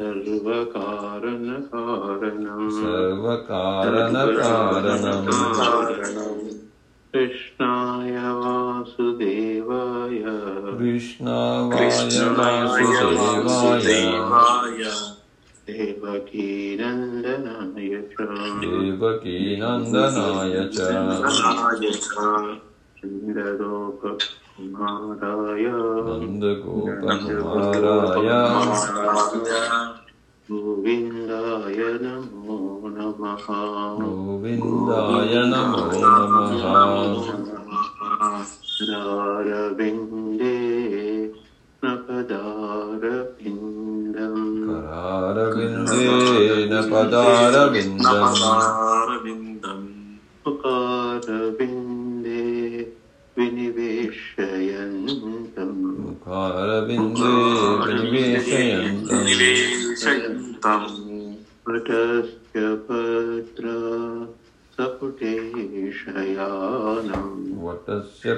सर्वकारणकारणम्। सर्वकारणकारणम् कृष्णाय वासुदेवाय। कृष्णाय वासुदेवाय देवकीनन्दनाय च। देवकीनन्दनाय च। Kumaraya Nandagopanamaraya Govindaya Namo Namaha Govindaya Namo Namaha Raya Vinde Napadara Vindam Karara Vinde Napadara Vindam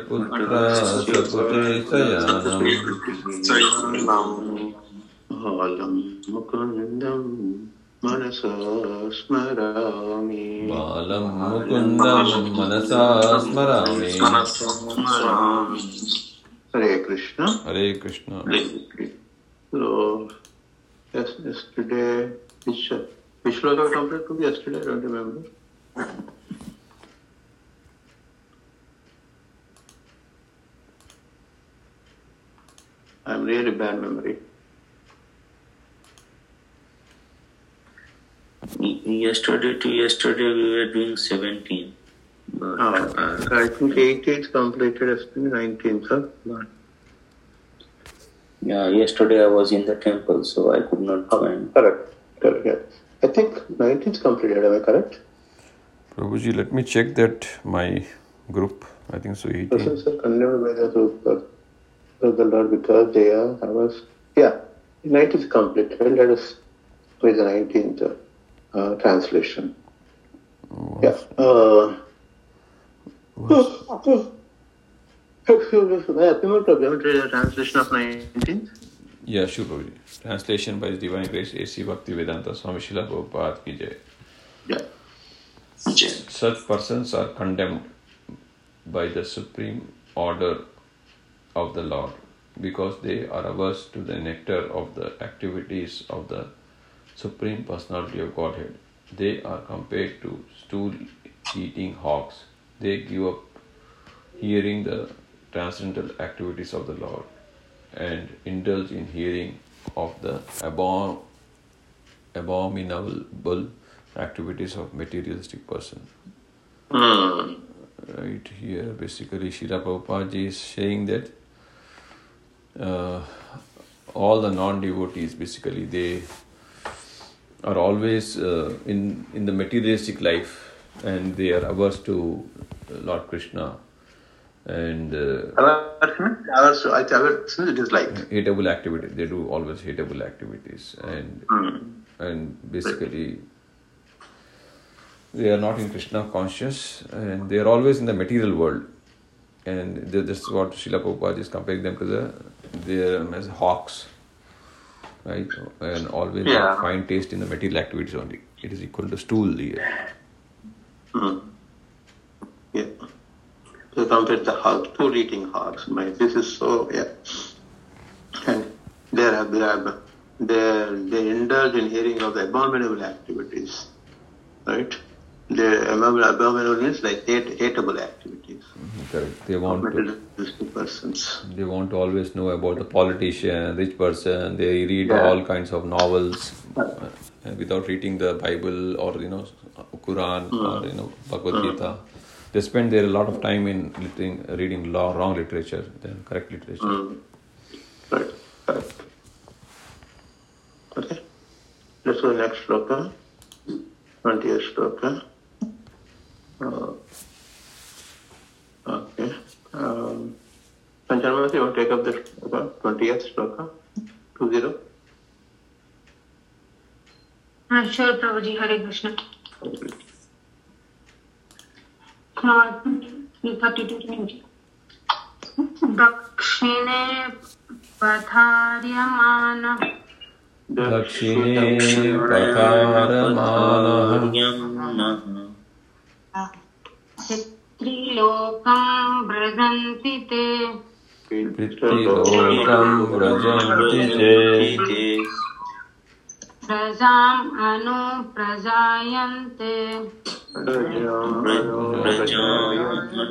पुत्र सपुटे शयानम् बालं मुकुन्दं मनसा स्मरामि बालं मुकुन्दं मनसा स्मरामि हरे कृष्ण हरे Krishna So, yes, yesterday, which, which sloka we completed yesterday? I don't remember. I'm really bad memory. Yesterday to yesterday we were doing 17. But, Oh, uh, I think 18th completed yesterday, 19th, huh? yeah, yesterday I was in the temple, so I could not join. Correct, correct, yeah. I think 19 is completed, am I correct? Prabhuji, let me check that my group. I think so. 18. Persons are condemned by the group of of the Lord because they are, I was, yeah, 19th completed, let us with the 19th uh, translation. Yeah. Uh, Excuse me, Pimul Prabhu, you to the translation of 19th? Yeah, sure, Prabhuji. Translation by His Divine Grace A.C. Bhakti Vedanta Swami Srila Prabhupada ki jai. Yeah. Such persons are condemned by the supreme order of the Lord because they are averse to the nectar of the activities of the Supreme Personality of Godhead. They are compared to stool eating hogs. They give up hearing the transcendental activities of the Lord and indulge in hearing of the abom- abominable activities of materialistic person. Hmm. Right here, basically, Srila Prabhupada is saying that uh, all the non-devotees, basically, they are always uh, in in the materialistic life, and they are averse to Lord Krishna, and uh, it is like. hateable activities. They do always hateable activities, and and basically they are not in Krishna conscious, and they are always in the material world. And th- this is what Srila Prabhupada is comparing them to the they are as hawks, right? And always Yeah. have fine taste in the material activities only. It is equal to stool here. Hmm. Yeah. So compare the hog, two eating hogs. My, this is so, yeah. And they are, they are, they they indulge in hearing of the abominable activities, right? The abominable means like hate, hateable activities. Correct. They want to persons. they want to always know about the politician, rich person. They read Yeah. all kinds of novels uh, without reading the Bible or you know Quran or you know Bhagavad Gita. They spend their a lot of time in reading, reading law, wrong literature than correct literature. Hmm. Right, correct. Okay. Let's go next sloka. 20th sloka. Uh, okay. Um, Panchanamasi, you want to take up the shloka, 20th shloka, 20? हाँ sure Prabhu ji Hare Krishna thirty two दक्षिणे पथार्यमान दक्षिणे पकारमानः त्रिलोकम् व्रजन्ति ते। त्रिलोकम् व्रजन्ति प्रजाम् अनु प्रजायन्ते प्रजायन्ति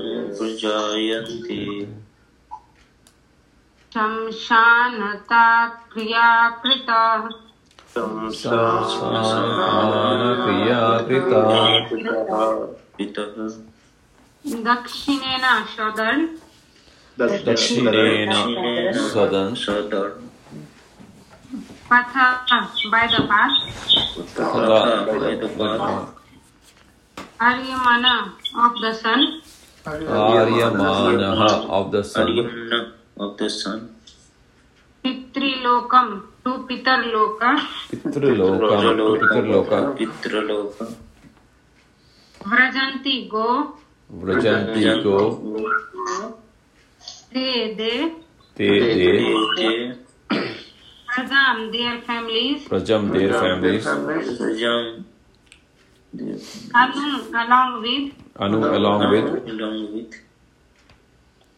क्रिया कृता शंशानतात् क्रिया कृता। दक्षिणेन southern दक्षिणेन southern Patha by the path. Patha Aryamana of the sun. Aryamana of the sun. Aryamana of the sun. Pitrilokam to Pitarloka. Pitrilokam to Pitarloka. Pitriloka. Vrajanti go. व्रजन्ति को ते दे। ते दे प्रजम देयर फैमिलीज़ प्रजम their families प्रजम अनु along with अनु along with along with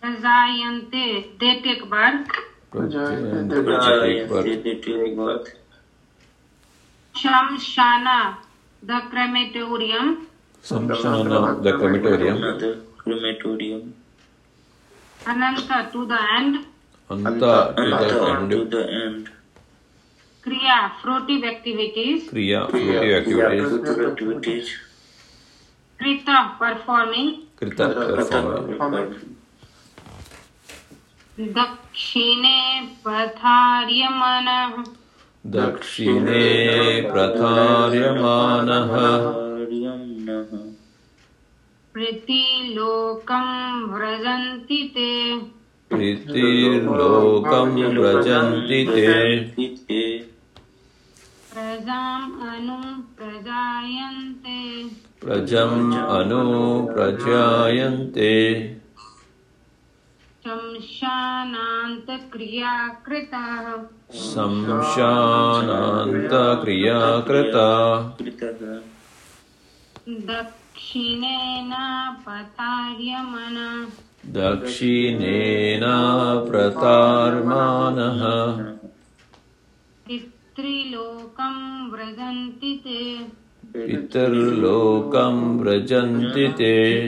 प्रजायन्ते दे टेक बर्थ प्रजायन्ते take birth शमशाना the crematorium. Samshana the crematorium crematorium Ananta to the end Anta to the Anta end to the end Kriya fruitive activities Kriya fruitive activities Krita performing Krita performing दक्षिणे पथार्यमनः दक्षिणे प्रथार्यमानः Aryamnah प्रीतिलोकं व्रजन्ति ते। प्रीतिर्लोकं व्रजन्ति प्रजाम् प्रजम् अनु प्रजायन्ते। शंशानान्तक्रियाकृताः संशानान्तक्रियाकृता। दक्षिणेन प्रतार्य पितृलोकं व्रजन्ति ते। पितृलोकं व्रजन्ति ते।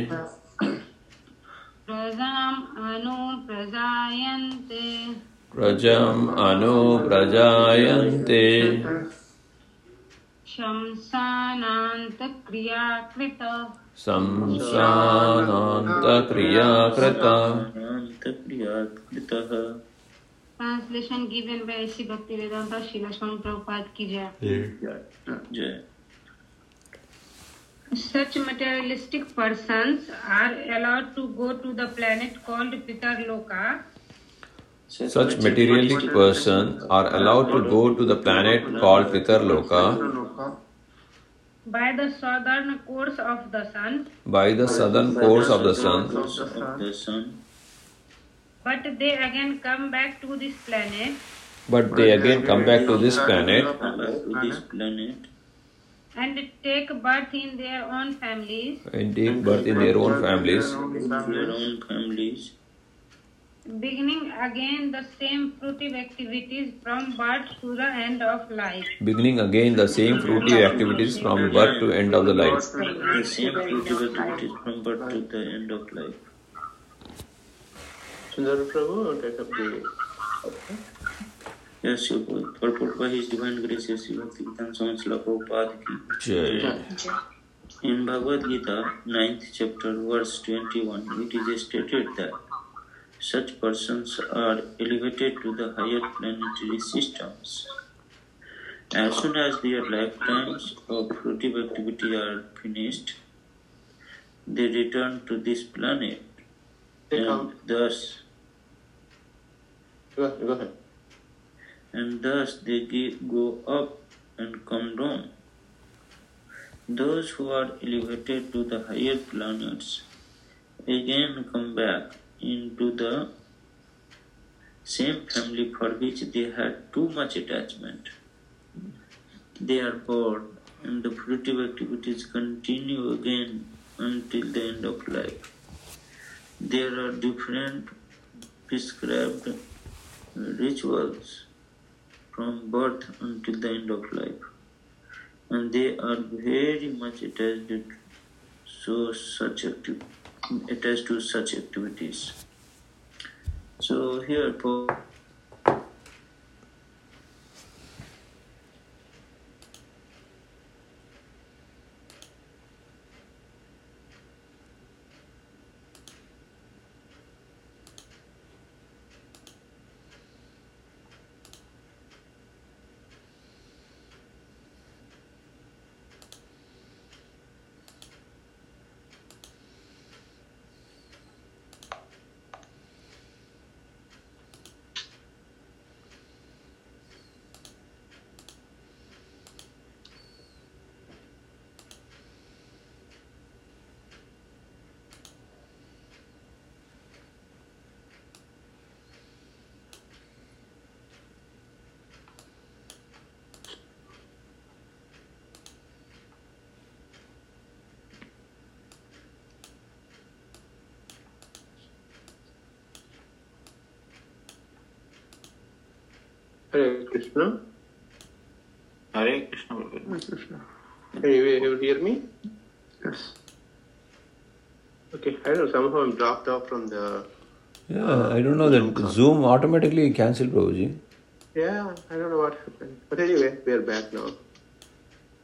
प्रजाम् अनु प्रजायन्ते। प्रजम् अनु प्रजायन्ते। शंसानान्तक्रिया कृता शंसानान्तक्रिया कृता translation given by Shri भक्ति वेदांता श्री लक्ष्मण प्रभुपाद की जय जय Such materialistic persons are allowed to go to the planet called Pitarloka, Such materialistic persons are allowed to go to the planet called Pitarloka by the southern course of the sun, by the southern course of the sun, of the sun but they again come back to this planet. But they again come back to this planet come back to this planet. And take birth in their own families, and take birth in their own families, their own families beginning again the same fruitive activities from birth to the end of life. beginning again the same fruitive activities from birth to end of the life. the same fruitive activities from birth to the end of life Sundar Prabhu, take up the. Yes, your purport by His Divine Grace, Sri Bhaktivedanta Swami Srila Prabhupada ki Jai. In Bhagavad Gita, 9th chapter, verse 21, it is stated that such persons are elevated to the higher planetary systems. As soon as their lifetimes of fruitive activity are finished, they return to this planet, and come. thus Go, go ahead. and thus they go up and come down. Those who are elevated to the higher planets again come back into the same family for which they had too much attachment. They are bored and the fruitive activities continue again until the end of life. There are different prescribed rituals from birth until the end of life. And they are very much attached to so such acti- attached to such activities. So here Hare Krishna. Hare Krishna Prabhu. Hare Krishna. Can you, you hear me? Yes. Okay, I don't know, somehow I'm dropped off from the. Yeah, I don't know that Zoom automatically cancelled, Prabhuji. Yeah, I don't know what happened. But anyway, we are back now.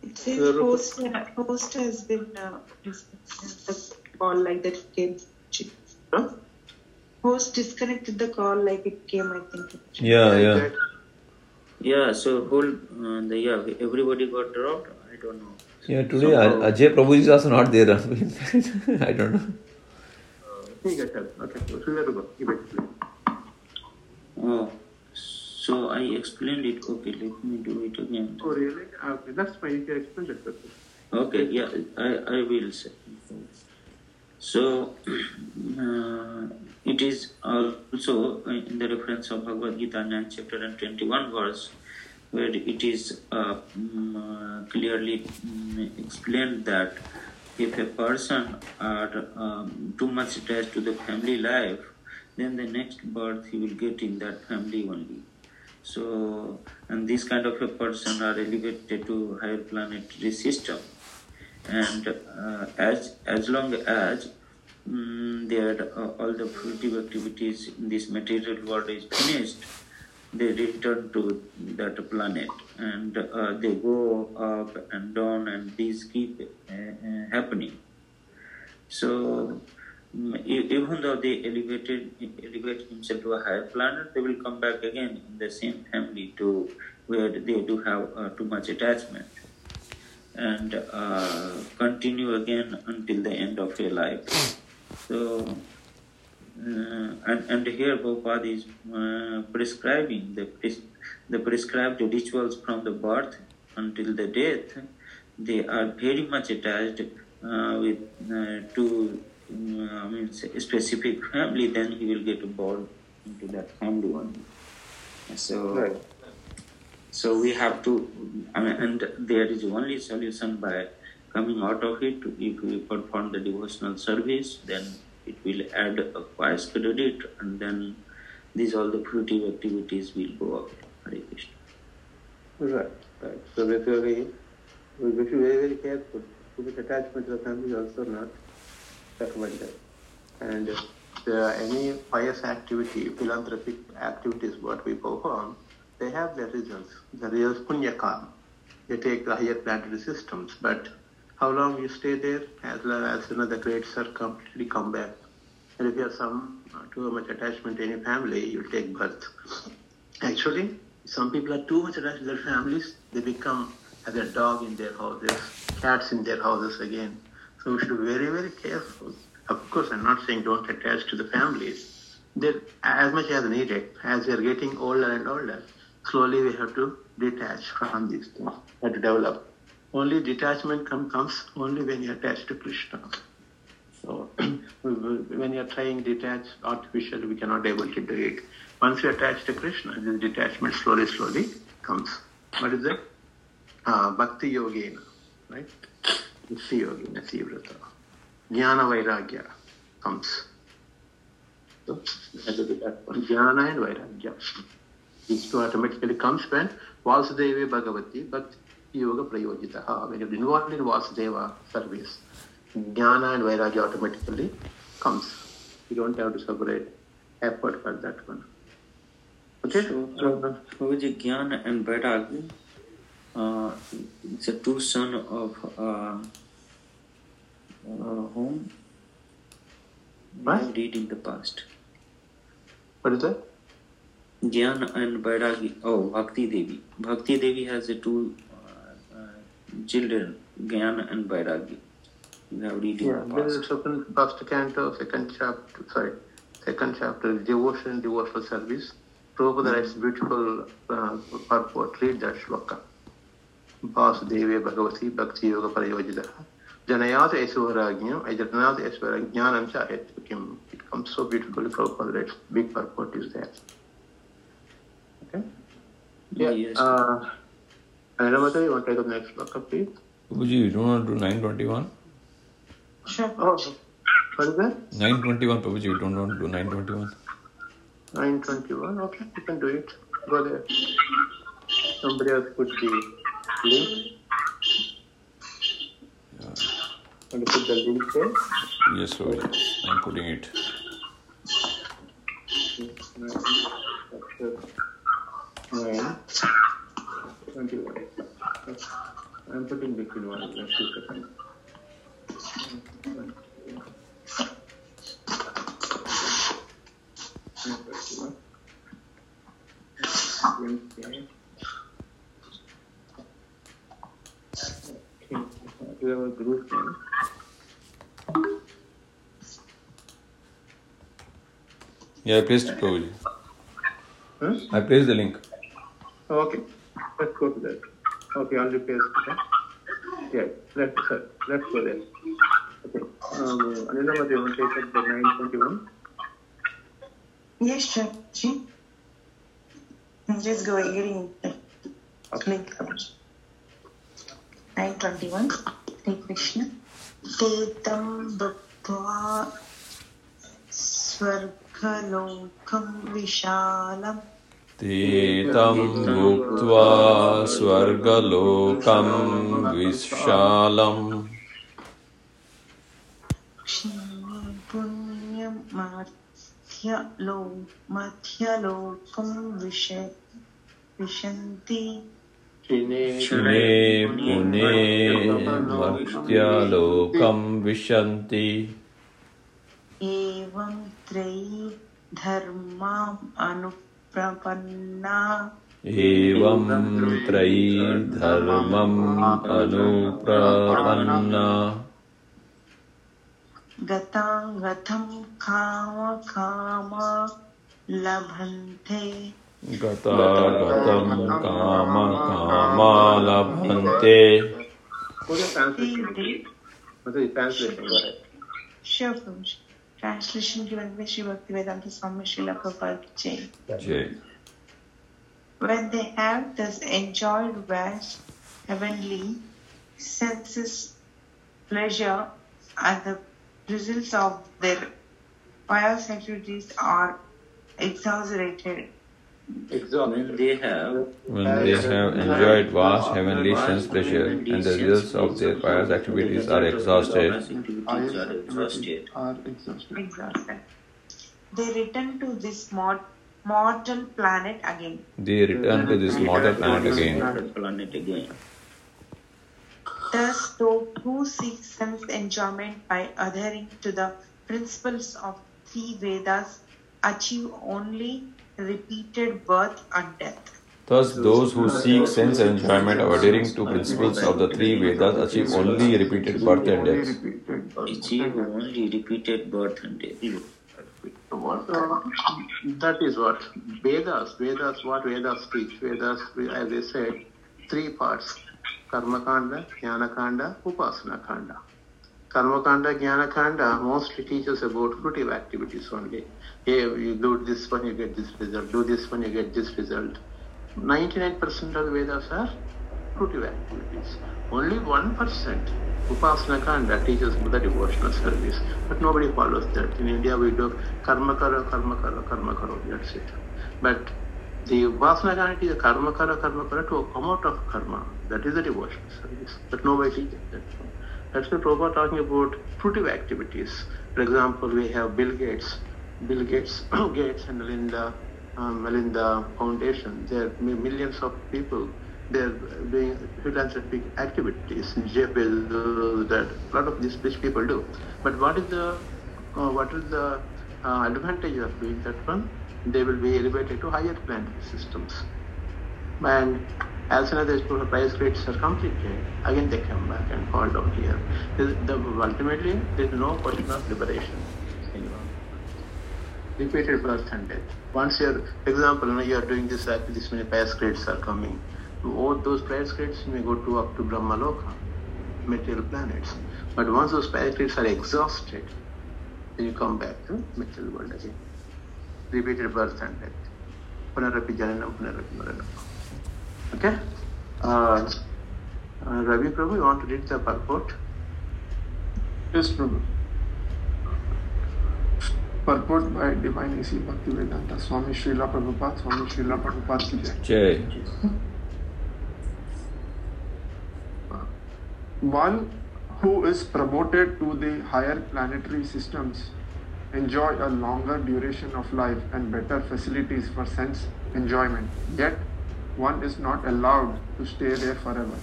It says The- host, host has been uh, disconnected the call like that it came. Huh? Host disconnected the call like it came, I think. Yeah, yeah. exactly. Yeah, so whole uh, the yeah everybody got dropped. I don't know. Yeah, today so, Ajay Prabhu is also not there. I don't know. Oh, so I explained it. Okay, let me do it again. Oh, really? Okay, that's fine. You can explain it. Okay, yeah, I, I will say. So, uh, it is also in the reference of Bhagavad Gita, 9th chapter and 21 verse, where it is uh, mm, uh, clearly mm, explained that if a person are um, too much attached to the family life, then the next birth he will get in that family only. So, and this kind of a person are elevated to higher planetary system and uh, as as long as mm, their uh, all the fruitive activities in this material world is finished they return to that planet. And uh, they go up and down and these keep happening. So mm, even though they elevated elevate himself to a higher planet they will come back again in the same family to where they do have uh, too much attachment and uh, continue again until the end of your life. So, uh, and, and here Prabhupada is uh, prescribing the, pres- the prescribed rituals from the birth until the death. They are very much attached uh, with uh, to uh, I mean, specific family. Then he will get born into that family. So. Right. So we have to, I mean, and there is only solution by coming out of it. If we perform the devotional service, then it will add a pious credit, and then these all the fruitive activities will go up. Hare Krishna. Right, right. So basically, we we should be very, very careful. Too much attachment to the family also not recommended. And if there are any pious activity, philanthropic activities, what we perform, they have their results. The punya karma. They take the higher planetary systems, but how long you stay there, as long as you know the grades are completely come back. And if you have some uh, too much attachment to any family, you'll take birth. Actually, some people are too much attached to their families, they become as a dog in their houses, cats in their houses again. So we should be very, very careful. Of course, I'm not saying don't attach to the families. They're as much as needed. As we are getting older and older, slowly we have to detach from these things. To develop. Only detachment come, comes only when you attach to Krishna. So when you are trying detach artificially, we cannot able to do it. Once you attach to Krishna, this detachment slowly, slowly comes. What is it? Uh, Bhakti Yogena, right? Bhakti Yogena, Sivrata. Jnana Vairagya comes. So. Jnana and Vairagya. These two automatically comes when Vasudeva Bhagavati Bhakti Yoga Prayojitaha. When you're involved in Vasudeva service, Jnana and Vairagya automatically comes. You don't have to separate effort for that one. Okay? So, So, Prabhuji, Jnana and Vairagya, uh, it's a two son of uh, uh, whom? What? have read in the past. what is that? Jnana and Vairagya. Oh, Bhakti Devi. Bhakti Devi has two uh, uh, children, Jnana and Vairagya. We have read in the past. second, first canto, second chapter, sorry, second chapter, devotion, devotional service. Prabhupada writes beautiful uh, purport, read that shloka. Vasudeve Bhagavati Bhakti Yoga Parayojita. Janayat Esvarajnam, Ajatanat Esvarajnanam cha Etvikim. It comes so beautifully, Prabhupada writes, big purport is there. Okay? Yeah. Yes. Uh, Anandamata, you want to take up next shloka, please? Prabhuji, you don't want to do 921? Sure. Oh, what is that? 921, Prabhuji, you don't want to do 921? 921, okay, you can do it. Go there. Somebody else put the link. Want to put the link there? Yes, Prabhuji, I'm putting it. Nine, 21. I'm putting between one and two seconds. Okay. Okay. We have a group name. Yeah, I placed it, Prabhuji. Huh? I placed the link. Okay, let's go to that. Okay, I'll replace. Yeah, let's, uh, let's go there. Okay. Um, Anila, you want to take the 921? Yes, sir, She? I'm mm, just going getting uh, okay. like 921. Hare Krishna. Tetam bhakva swargalokam vishalam. ते तं भुक्त्वा स्वर्गलोकं विशालम्। क्षीणे मध्यलोकं wish विशन्ति। मर्त्यलोकं एवं त्रयी धर्माम् अनुप्रपन्ना एवं त्रयी धर्मम् अनुप्रपन्ना। गतागतं काम काम लभन्ते। गतागतं काम कामा लभन्ते What is translation? What is translation? Sure, Translation given by Sri Bhaktivedanta Swami Srila Prabhupada Jai. जय When they have thus enjoyed vast heavenly senses pleasure and the results of their pious activities are exaggerated. When they have When uh, they have uh, enjoyed vast uh, heavenly sense pleasure and the results of their pious activities are exhausted, activities are exhausted. Are exhausted. Exhausted. They return to this mor- mortal planet again. they return to this mortal planet again. Planet again. Thus, those who seek sense enjoyment by adhering to the principles of three Vedas achieve only repeated birth and death. Thus, those who seek sense enjoyment of adhering to principles of the three Vedas achieve only repeated birth and death. Achieve only repeated birth and death. What, that is what Vedas, Vedas, what Vedas teach. Vedas, as I said, three parts Karma Kanda, Jnana Kanda, Upasana Kanda. Karma Kanda, Jnana Kanda mostly teaches about fruitive activities only. Hey, you do this one, you get this result, do this one, you get this result. 99% of the Vedas are fruitive activities. Only 1% Upasana Kanda teaches the devotional service, but nobody follows that. In India, we do karma karo, karma karo, karma karo, that's it. But the Upasana Kanda teaches karma karo, karma karo to come out of karma. That is the devotional service, but nobody teaches that. That's why Prabhupada talking about fruitive activities. For example, we have Bill Gates, Bill Gates, Gates and Melinda, um, Melinda Foundation. There are millions of people. They're doing philanthropic activities. Jeff Bezos, that a lot of these rich people do. But what is the uh, what is the uh, advantage of doing that one? They will be elevated to higher planetary systems. And as soon as the price grades are completed, again they come back and fall down here. There's- the, ultimately, there is no question of liberation. Repeated birth and death. Once you're, example, you know, you are doing this act, this many price grades are coming. All those price grades may go to up to Brahmaloka, material planets. But once those price grades are exhausted, then you come back to material world again. Repeated birth and death. Punarapi Jananam, Punarapi Maranam. Okay? Uh, uh, Ravi Prabhu, you want to read the purport? Yes, Prabhu. Purport by Divine A.C. Bhaktivedanta Swami Srila Prabhupada, Swami Srila Prabhupada ki jai. Jai. One who is promoted to the higher planetary systems enjoy a longer duration of life and better facilities for sense enjoyment. Yet, one is not allowed to stay there forever.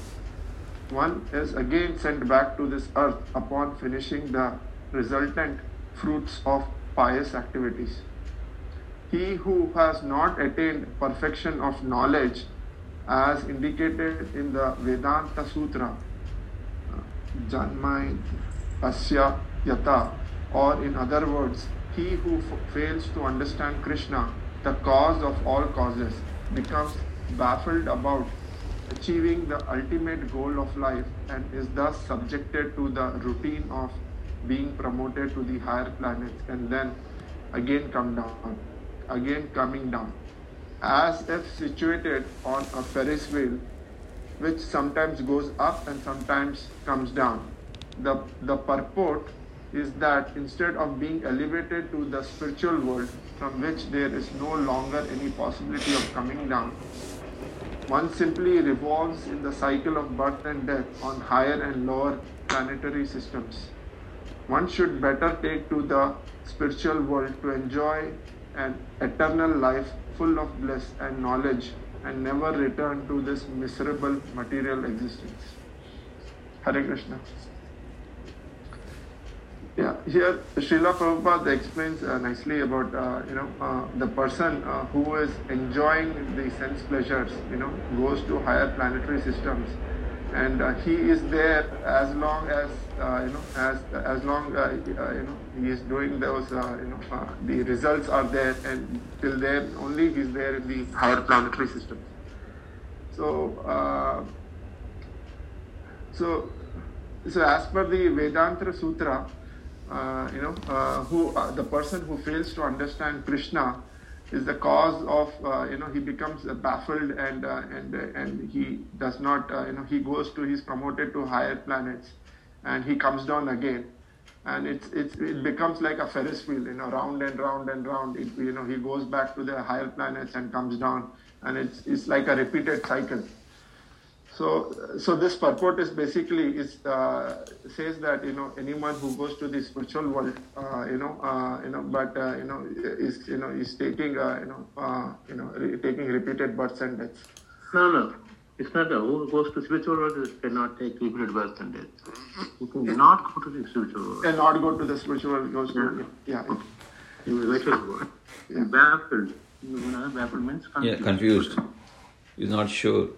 One is again sent back to this earth upon finishing the resultant fruits of pious activities. He who has not attained perfection of knowledge, as indicated in the Vedanta Sutra, Janmai Asya Yata, or in other words, he who fails to understand Krishna, the cause of all causes, becomes baffled about achieving the ultimate goal of life and is thus subjected to the routine of being promoted to the higher planets and then again come down, again coming down, as if situated on a Ferris wheel which sometimes goes up and sometimes comes down. The, the purport is that instead of being elevated to the spiritual world from which there is no longer any possibility of coming down, one simply revolves in the cycle of birth and death on higher and lower planetary systems. One should better take to the spiritual world to enjoy an eternal life full of bliss and knowledge and never return to this miserable material existence. Hare Krishna. Yeah, here Srila Prabhupada explains uh, nicely about uh, you know uh, the person uh, who is enjoying the sense pleasures, you know, goes to higher planetary systems, and uh, he is there as long as uh, you know as as long you know he is doing those you know the results are there, and till then only he is there in the higher planetary systems. So. So, so as per the Vedanta Sutra, uh, you know, uh, who uh, the person who fails to understand Krishna is the cause of, uh, you know, he becomes uh, baffled and and and he does not, you know, he goes to, he's promoted to higher planets, and he comes down again, and it's it's it becomes like a Ferris wheel, you know, round and round and round. It, you know, he goes back to the higher planets and comes down, and it's it's like a repeated cycle. So, so this purport is basically is uh, says that you know anyone who goes to the spiritual world, uh, you know, uh, you know, but uh, you know is you know is taking uh, you know uh, you know re- taking repeated births and deaths. No, no. It's not that who goes to spiritual world cannot take repeated birth and death. You cannot go to the spiritual world. And not go to the spiritual world goes to yeah. it- You will wait for the word. Yeah. Baffled. You know, baffled means confused. Yeah, confused. confused. He's not sure.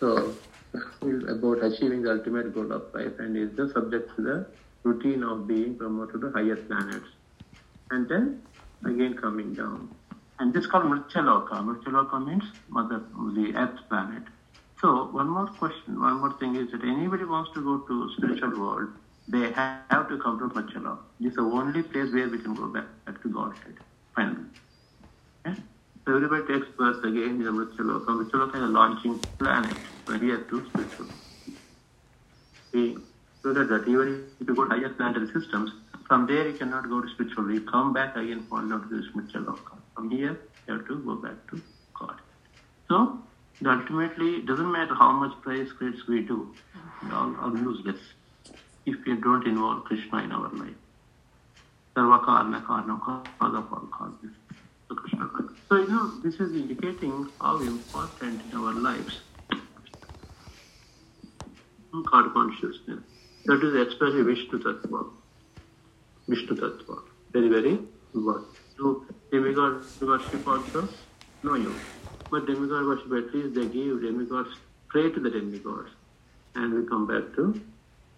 So, about achieving the ultimate goal of life and is the subject to the routine of being promoted to the higher planets. And then again coming down. And this is called Mrithyaloka. Mrithyaloka means mother the earth planet. So one more question, one more thing is that anybody wants to go to spiritual world, they have to come to Mrithyaloka. This is the only place where we can go back, back to Godhead, finally. Okay? Everybody takes birth again in the Mrithyaloka. Mrithyaloka is a launching planet from here to spiritual. See, so that, even if you go to higher planetary systems, from there you cannot go to spiritual. You come back again, fall down to this Mrithyaloka. From here, you have to go back to God. So, ultimately, it doesn't matter how much praise credits we do, all are useless if we don't involve Krishna in our life. Sarva karma karna cause of all causes. So, you know, this is indicating how important in our lives God consciousness. That is especially Vishnu Tattva. Vishnu Tattva. Very, very important. So, demigod worship also? No use. But demigod worship, at least they give demigods, pray to the demigods. And we come back to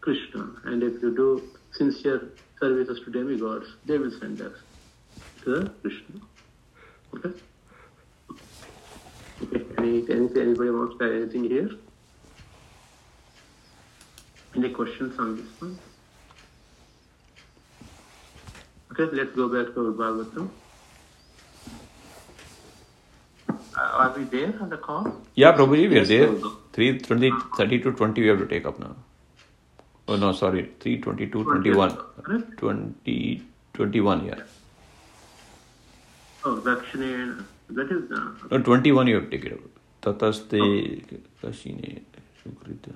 Krishna. And if you do sincere services to demigods, they will send us to Krishna. Okay? Okay. Any, any, anybody wants to add anything here? Any questions on this one? Okay, let's go back to Bhagavatam. Uh, are we there on the call? Yeah, probably we are there. 3, 20, 30 to 20 we have to take up now. Oh no, sorry, 3, 22, 21. 20, 21, yeah. Oh, Dakshine, that is the. No, 21 you have to take it up. Tataste Kashine Sukrita.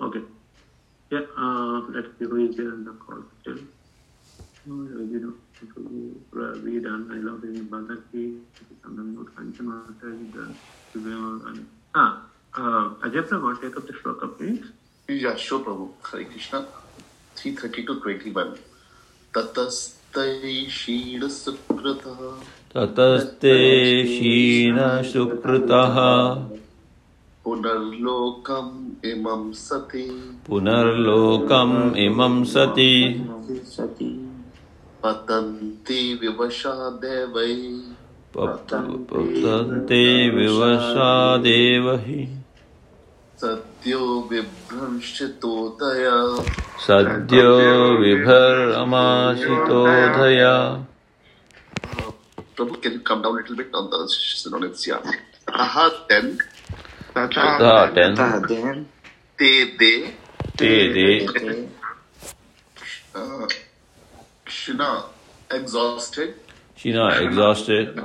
Okay. Yeah, uh, let's see who is there on the call still. Oh, you know, we done. I love him. Badaki, Sandanur, Kanchanata, and Ah, uh, Ajay Prabhu, take up the shloka, please. Yeah, sure, Prabhu. Hare Krishna. 330 to 21. ततस्तै क्षीणसुकृतः ततस्ते क्षीण सुकृतः पुनर्लोकम् इमं सति। पुनर्लोकम् इमं सति। सति। पतन्ति विवशा देवै। पतन्ते विवशादेव हि सद्यो विभ्रंशितोदया सद्यो विभर्मासितोधया Prabhu, can you come down a little bit on the synonyms? Yeah. Aha, then, तथा टेन् ततः then te, de, ते दे they uh, Shina, exhausted, Shina exhausted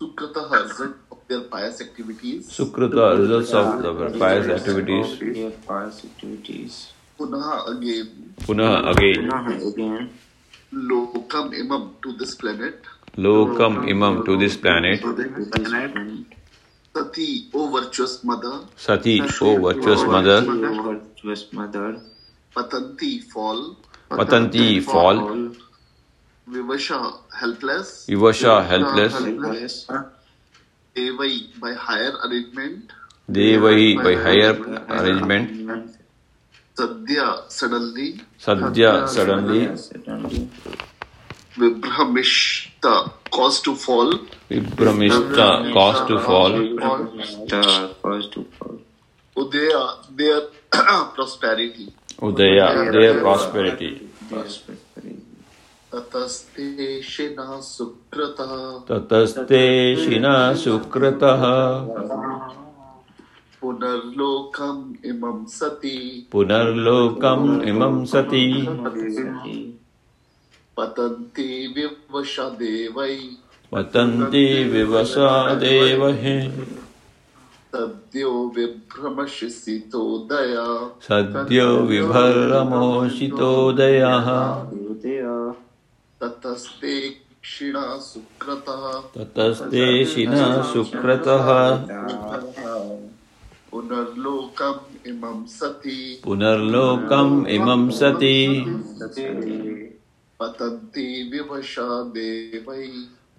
Sukratah, result of their pious activities, Sukrita results of the pious activities their pious activities Punaha again, Punah again Punaha again Lokam imam to this planet, Lokam imam to this planet Sati, O virtuous mother, Sati, O virtuous mother virtuous mother Patanti, fall, Patanti fall Vivasha, helpless, Vivasha helpless helpless Devai, by higher arrangement, Devai by by higher arrangement Sadhya, suddenly, Sadhya suddenly suddenly Vibramishta, caused to fall, Vibramishta caused to fall star caused to fall Udaya, their prosperity. Udaya their prosperity prosperity ततस्ते शिना सुकृतः। पुनर्लोकम् इमं सति। पुनर्लोकम् इमं सति। पतन्ति देवै। पतन्ति विवशा सद्यो विभ्रमशितोदया सद्यो विभ्रमोषितोदयः ततस्ते क्षिणा सुक्रतः। Tataste Shina Sukratah पुनर्लोकम् इमं सति। Punarlokam imam sati पतन्ति विवशा देवै।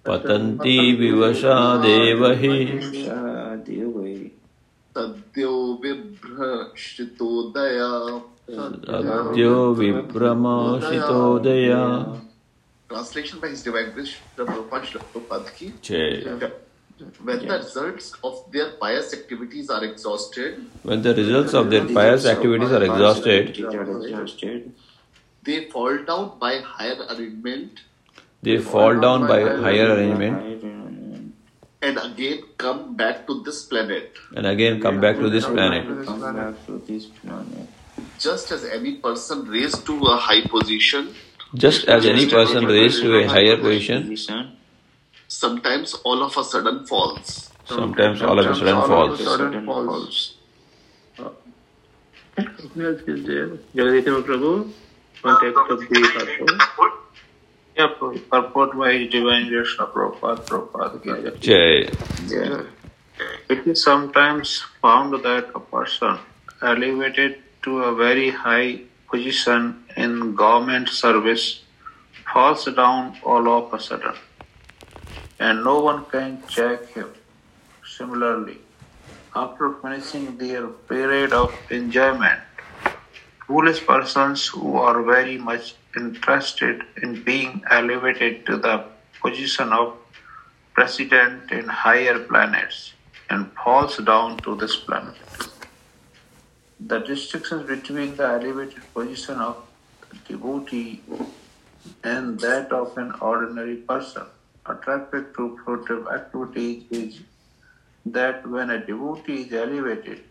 पतन्ति विवशा देवै सद्यो विभ्रशितोदया। सद्यो विभ्रमशितोदया Translation by His Divine Grace, Srila Prabhupada Srila ki. Jai. When the results of their pious activities are exhausted, When the results of their pious activities are exhausted, exhausted, they fall down by higher arrangement they fall down by higher arrangement and again come back to this planet. and again come back to this planet. come back to this planet. Just as any person raised to a high position, Just as any person raised to a higher position, Position, sometimes all of a sudden falls. sometimes all of a sudden All of a falls. sudden falls. Who else is there? Jagaditama Prabhu, context of the purport. Yeah, purport by Divine Grace of Prabhupada, Prabhupada. ki jai. Jai. Yeah. It is sometimes found that a person elevated to a very high position in government service falls down all of a sudden and no one can check him. Similarly, after finishing their period of enjoyment, foolish persons who are very much interested in being elevated to the position of president in higher planets and falls down to this planet. The distinctions between the elevated position of devotee and that of an ordinary person attracted to fruitive activities is that when a devotee is elevated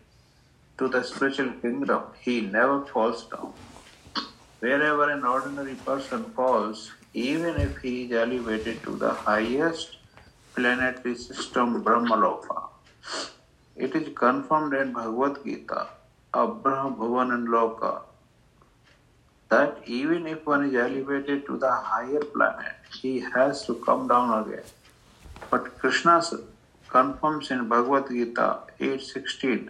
to the spiritual kingdom, he never falls down. Wherever an ordinary person falls, even if he is elevated to the highest planetary system, Brahmaloka, it is confirmed in Bhagavad Gita, Abraham Bhuvan Loka, that even if one is elevated to the higher planet, he has to come down again. But Krishna confirms in Bhagavad Gita 8.16,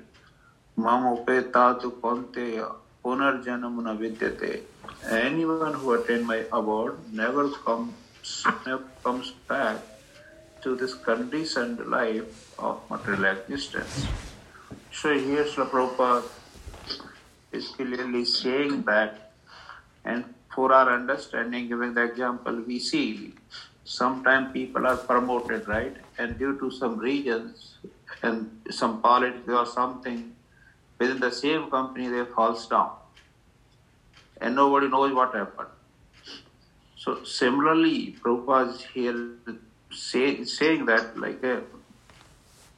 Mam upetatu Kaunteya punarjanam na vidyate. Anyone who attains my abode never comes, never comes back to this conditioned life of material existence. So here Srila Prabhupada is clearly saying that, and for our understanding, giving the example, we see sometimes people are promoted, right? And due to some reasons and some politics or something, within the same company they falls down. And nobody knows what happened. So similarly, Prabhupada is here say, saying that like a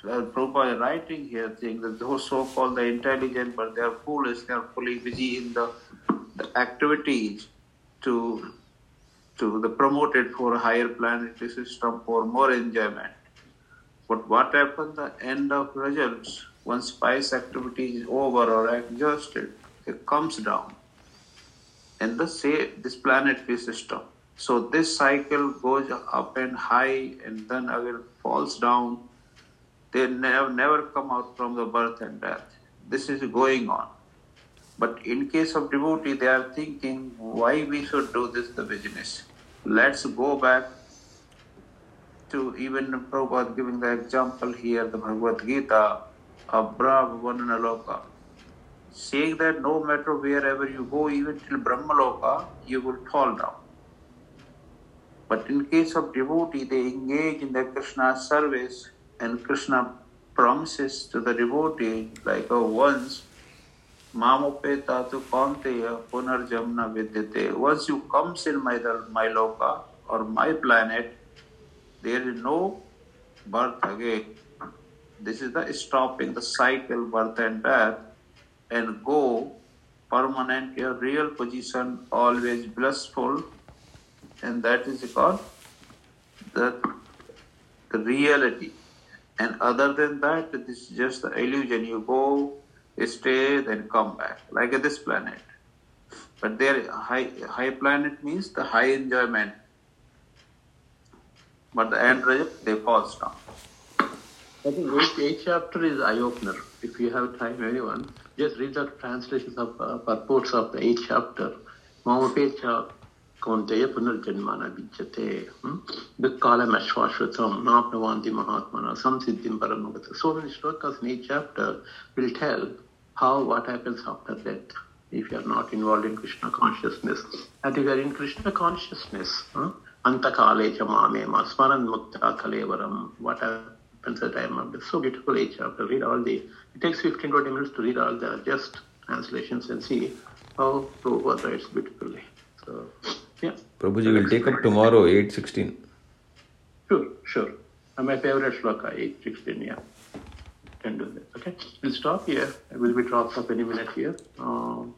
uh, Prabhupada writing here saying that those so-called the intelligent but they are foolish, they are fully busy in the, the activities to to the promoted for a higher planetary system for more enjoyment. But what happens the end of results once spice activity is over or exhausted, it comes down in the say this planetary system. So this cycle goes up and high and then again falls down. They never never come out from the birth and death. This is going on. But in case of devotee, they are thinking why we should do this the business. Let's go back to even Prabhupada giving the example here, the Bhagavad Gita, Abra Vananaloka, saying that no matter wherever you go, even till Brahmaloka, you will fall down. But in case of devotee, they engage in the Krishna service and Krishna promises to the devotee, like oh, once, Mamopeta tu Kaunteya Punarjamna Vidyate. Once you comes in my, my loka or my planet, there is no birth again. This is the stopping the cycle, birth and death, and go permanent, your real position, always blissful, and that is called the, the reality. And other than that, this is just the illusion. You go, stay, then come back, like this planet. But there, high, high planet means the high enjoyment. But the end result, they falls down. I think eighth, chapter is eye opener. If you have time, anyone, just read the translations of uh, purports of the eighth chapter. Mamapecha कौन्तेय पुनर्जन्म न विद्यते दुःखालम् अश्वाश्वतं नाप्नुवान्ति महात्मना संसिद्धिं परमगत so many shlokas in each chapter will tell how what happens after death if you are not involved in krishna consciousness and if you are in krishna consciousness huh? antakale cha mamema smaran mukta kalevaram what happens at the time of death so beautiful each chapter read all the it takes 15 20 minutes to read all the just translations and see how Prabhupada writes beautifully so yeah Prabhuji will take up tomorrow 8.16. Sure, sure. And my favorite shloka, 816, yeah. Can do that. Okay. We'll stop here. I will be dropped up any minute here. Um,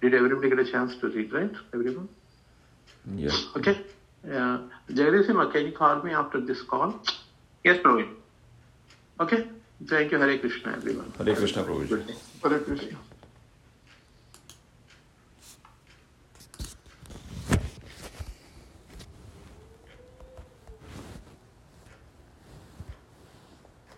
did everybody get a chance to read, right? Everyone? Yeah. Okay. Yeah. Jagdishima, can you call me after this call? Yes, Praveen. Okay. Thank you. Hare Krishna, everyone. Hare Krishna Prabhuji. Hare Krishna.